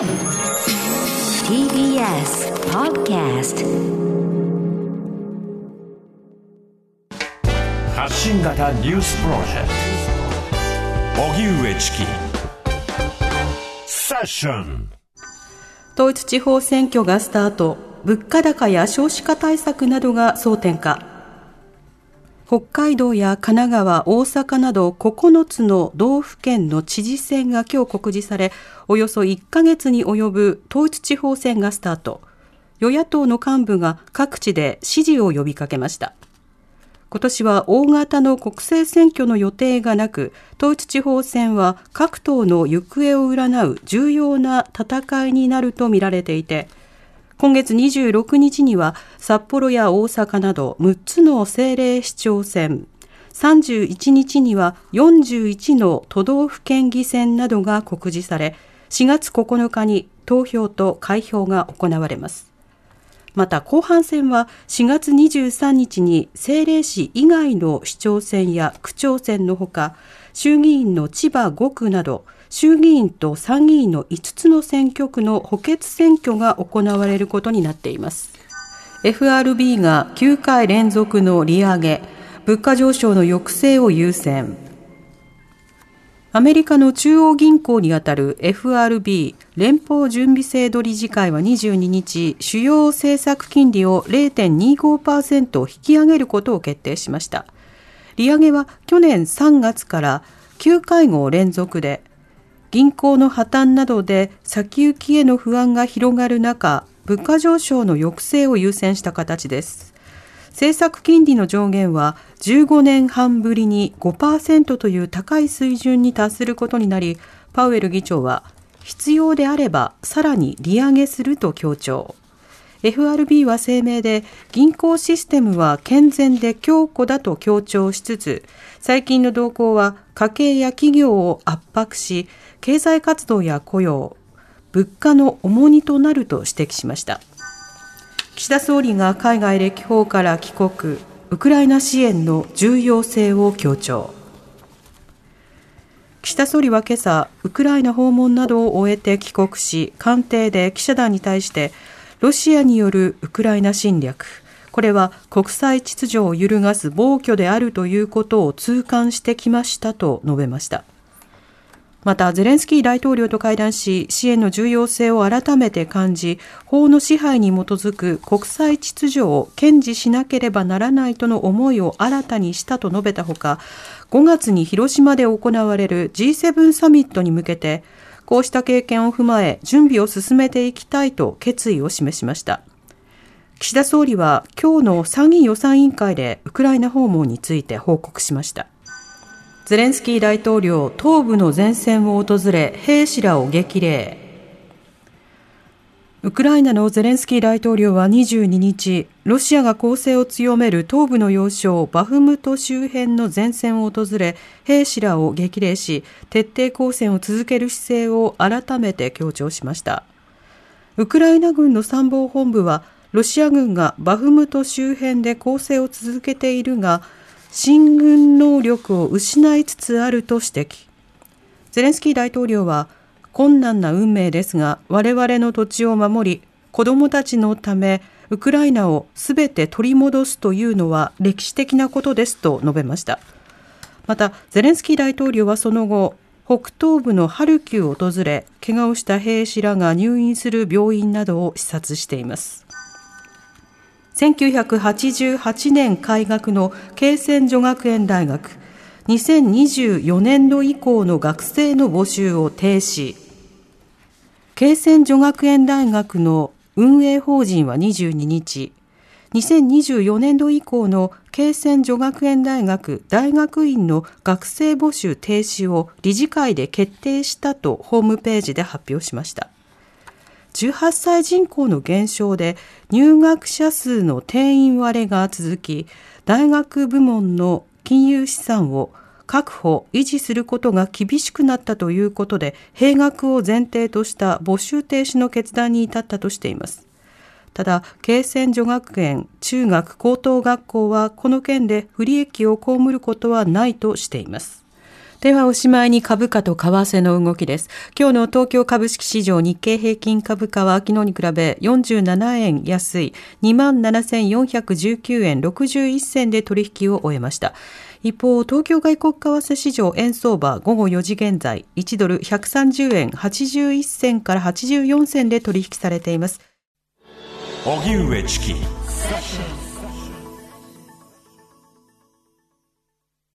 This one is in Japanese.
TBS Podcast 発信型ニュースプロジェクト。荻上チキ。セッション。統一地方選挙がスタート。物価高や少子化対策などが争点化北海道や神奈川、大阪など9つの道府県の知事選が今日告示され、およそ1ヶ月に及ぶ統一地方選がスタート。与野党の幹部が各地で支持を呼びかけました。今年は大型の国政選挙の予定がなく、統一地方選は各党の行方を占う重要な戦いになるとみられていて、今月26日には札幌や大阪など6つの政令市長選、31日には41の都道府県議選などが告示され、4月9日に投票と開票が行われます。また後半戦は4月23日に政令市以外の市長選や区長選のほか衆議院の千葉5区など衆議院と参議院の5つの選挙区の補欠選挙が行われることになっています。FRB が9回連続の利上げ物価上昇の抑制を優先。アメリカの中央銀行にあたる FRB 連邦準備制度理事会は22日主要政策金利を0.25%引き上げることを決定しました。利上げは去年3月から9会合連続で銀行の破綻などで先行きへの不安が広がる中、物価上昇の抑制を優先した形です。政策金利の上限は15年半ぶりに5%という高い水準に達することになり、パウエル議長は必要であればさらに利上げすると強調。FRB は声明で銀行システムは健全で強固だと強調しつつ最近の動向は家計や企業を圧迫し経済活動や雇用、物価の重荷となると指摘しました。岸田総理が海外歴訪から帰国、ウクライナ支援の重要性を強調。岸田総理は今朝、ウクライナ訪問などを終えて帰国し、官邸で記者団に対して、ロシアによるウクライナ侵略、これは国際秩序を揺るがす暴挙であるということを痛感してきましたと述べました。また、ゼレンスキー大統領と会談し、支援の重要性を改めて感じ、法の支配に基づく国際秩序を堅持しなければならないとの思いを新たにしたと述べたほか、5月に広島で行われる G7 サミットに向けて、こうした経験を踏まえ、準備を進めていきたいと決意を示しました。岸田総理は今日の参議院予算委員会でウクライナ訪問について報告しました。ゼレンスキー大統領、東部の前線を訪れ、兵士らを激励。ウクライナのゼレンスキー大統領は22日、ロシアが攻勢を強める東部の要衝バフムト周辺の前線を訪れ、兵士らを激励し、徹底抗戦を続ける姿勢を改めて強調しました。ウクライナ軍の参謀本部は、ロシア軍がバフムト周辺で攻勢を続けているが、進軍能力を失いつつあると指摘。ゼレンスキー大統領は、困難な運命ですが、我々の土地を守り、子供たちのため、ウクライナをすべて取り戻すというのは歴史的なことですと述べました。また、ゼレンスキー大統領はその後、北東部のハルキウを訪れ、怪我をした兵士らが入院する病院などを視察しています。1988年開学の慶泉女学園大学2024年度以降の学生の募集を停止慶泉女学園大学の運営法人は22日2024年度以降の慶泉女学園大学大学院の学生募集停止を理事会で決定したとホームページで発表しました。18歳人口の減少で入学者数の定員割れが続き、大学部門の金融資産を確保、維持することが厳しくなったということで、閉学を前提とした募集停止の決断に至ったとしています。ただ、慶泉女学園中学高等学校はこの件で不利益を被ることはないとしています。ではおしまいに株価と為替の動きです。今日の東京株式市場日経平均株価は昨日に比べ47円安い27,419円61銭で取引を終えました。一方、東京外国為替市場円相場午後4時現在1ドル130円81銭から84銭で取引されています。荻上チキ